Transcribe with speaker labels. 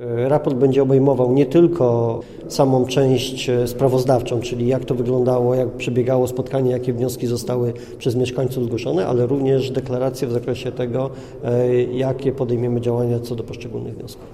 Speaker 1: E, raport będzie obejmował nie tylko samą część e, sprawozdawczą, czyli jak to wyglądało, jak przebiegało spotkanie, jakie wnioski zostały przez mieszkańców zgłoszone, ale również deklaracje w zakresie tego, e, jakie podejmiemy działania co do poszczególnych wniosków.